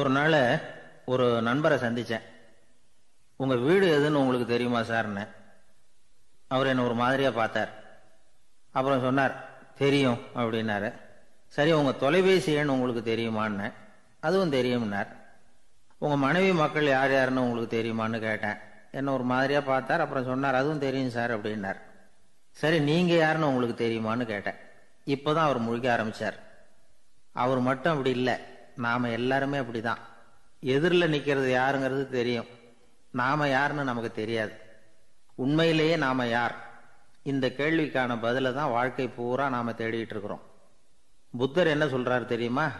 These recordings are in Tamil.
ஒரு நாள் ஒரு நண்பரை சந்தித்தேன் உங்கள் வீடு எதுன்னு உங்களுக்கு தெரியுமா சார்னு? அவர் என்னை ஒரு மாதிரியாக பார்த்தார். அப்புறம் சொன்னார் தெரியும் அப்படின்னாரு. சரி உங்கள் தொலைபேசி எண் உங்களுக்கு தெரியுமான்னு? அதுவும் தெரியும்னார். உங்கள் மனைவி மக்கள் யார் யாருன்னு உங்களுக்கு தெரியுமான்னு கேட்டேன். என்ன ஒரு மாதிரியாக பார்த்தார் அப்புறம் சொன்னார் அதுவும் தெரியும் சார் அப்படின்னார். சரி நீங்கள் யாருன்னு உங்களுக்கு தெரியுமான்னு கேட்டேன். இப்போ தான் அவர் முழிக்க ஆரம்பித்தார் அவர் மட்டும் அப்படி இல்லை. நாம எல்லாருமே அப்படிதான். எதிரில் நிக்கிறது யாருங்கிறது தெரியும். நாம யாருன்னு நமக்கு தெரியாது. உண்மையிலேயே நாம யார்? இந்த கேள்விக்கான பதிலை தான் வாழ்க்கை பூரா நாம தேடிட்டு இருக்கிறோம். புத்தர் என்ன சொல்றாரு தெரியுமா?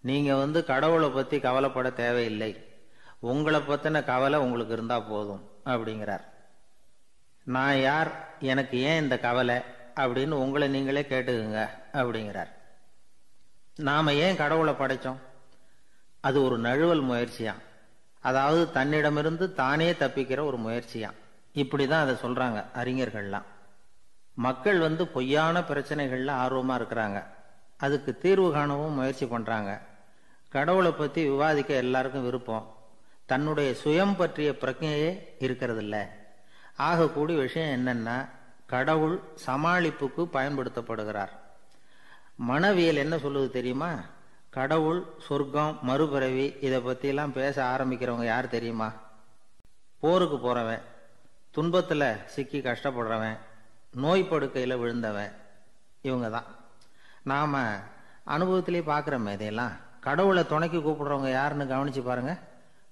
நீங்க வந்து கடவுளை பத்தி கவலைப்பட தேவையில்லை. உங்களை பத்தின கவலை உங்களுக்கு இருந்தா போதும் அப்படிங்கிறார். நான் யார்? எனக்கு ஏன் இந்த கவலை? அப்படின்னு உங்களை நீங்களே கேட்டுக்குங்க அப்படிங்கிறார். நாம ஏன் கடவுளை படைச்சோம்? அது ஒரு நழுவல் முயற்சியா? அதாவது தன்னிடமிருந்து தானே தப்பிக்கிற ஒரு முயற்சியா? இப்படிதான் அதை சொல்றாங்க அறிஞர்கள்லாம். மக்கள் வந்து பொய்யான பிரச்சனைகள்ல ஆர்வமா இருக்கிறாங்க. அதுக்கு தீர்வு காணவும் முயற்சி பண்றாங்க. கடவுளை பத்தி விவாதிக்க எல்லாருக்கும் விருப்பம். தன்னுடைய சுயம் பற்றிய பிரஜையே இருக்கிறதில்ல. ஆகக்கூடிய விஷயம் என்னன்னா கடவுள் சமாளிப்புக்கு பயன்படுத்தப்படுகிறார். மனவியல் என்ன சொல்லுது தெரியுமா? கடவுள் சொர்க்கம் மறுபிறவி இதை பற்றிலாம் பேச ஆரம்பிக்கிறவங்க யார் தெரியுமா? போருக்கு போகிறவன் துன்பத்தில் சிக்கி கஷ்டப்படுறவன் நோய் படுக்கையில் விழுந்தவன் இவங்க தான் நாம் அனுபவத்திலே பார்க்குறோமே இதையெல்லாம். கடவுளை துணைக்கு கூப்பிடுறவங்க யாருன்னு கவனித்து பாருங்கள்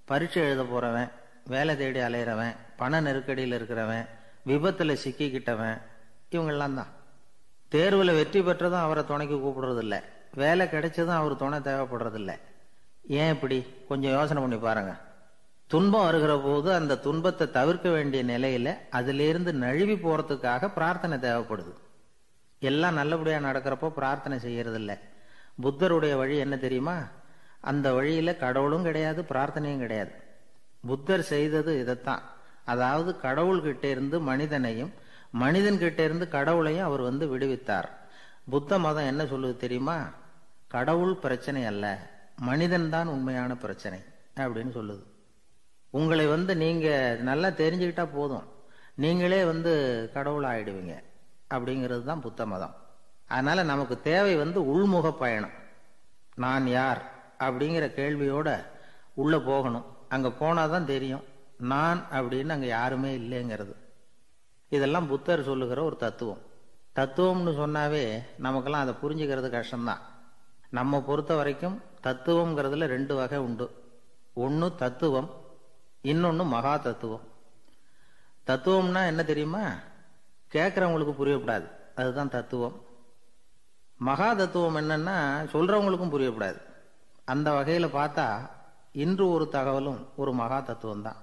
பரீட்சை எழுத போகிறவன் வேலை தேடி அலையிறவன் பண நெருக்கடியில் இருக்கிறவன் விபத்தில் சிக்கிக்கிட்டவன் இவங்கெல்லாம் தான். தேர்வில் வெற்றி பெற்றதும் அவரை துணைக்கு கூப்பிடுறதில்ல. வேலை கிடைச்சதும் அவர் துணை தேவைப்படுறதில்ல. ஏன் இப்படி? கொஞ்சம் யோசனை பண்ணி பாருங்க. துன்பம் வருகிற போது அந்த துன்பத்தை தவிர்க்க வேண்டிய நிலையில அதிலிருந்து நழுவி போறதுக்காக பிரார்த்தனை தேவைப்படுது. எல்லாம் நல்லபடியாக நடக்கிறப்போ பிரார்த்தனை செய்யறதில்ல. புத்தருடைய வழி என்ன தெரியுமா? அந்த வழியில கடவுளும் கிடையாது பிரார்த்தனையும் கிடையாது. புத்தர் செய்தது இதைத்தான். அதாவது கடவுள்கிட்ட இருந்து மனிதனையும் மனிதன்கிட்ட இருந்து கடவுளையும் அவர் வந்து விடுவித்தார். புத்த மதம் என்ன சொல்லுது தெரியுமா? கடவுள் பிரச்சனை அல்ல மனிதன் தான் உண்மையான பிரச்சனை அப்படின்னு சொல்லுது. உங்களை வந்து நீங்க நல்லா தெரிஞ்சுக்கிட்டா போதும். நீங்களே வந்து கடவுள் ஆயிடுவீங்க அப்படிங்கிறது தான் புத்த மதம். அதனால நமக்கு தேவை வந்து உள்முக பயணம். நான் யார் அப்படிங்கிற கேள்வியோட உள்ள போகணும். அங்க போனாதான் தெரியும். நான் அப்படின்னு அங்க யாருமே இல்லைங்கிறது. இதெல்லாம் புத்தர் சொல்லுகிற ஒரு தத்துவம். தத்துவம்னு சொன்னாவே நமக்கெல்லாம் அதை புரிஞ்சுக்கிறது கஷ்டம்தான். நம்ம பொறுத்த வரைக்கும் தத்துவம்ங்கிறதுல ரெண்டு வகை உண்டு. ஒன்று தத்துவம் இன்னொன்று மகா தத்துவம். தத்துவம்னா என்ன தெரியுமா? கேட்குறவங்களுக்கு புரியக்கூடாது அதுதான் தத்துவம். மகா தத்துவம் என்னன்னா சொல்றவங்களுக்கும் புரியக்கூடாது அந்த வகையில் பார்த்தா இன்று ஒரு தகவலும் ஒரு மகா தத்துவம் தான்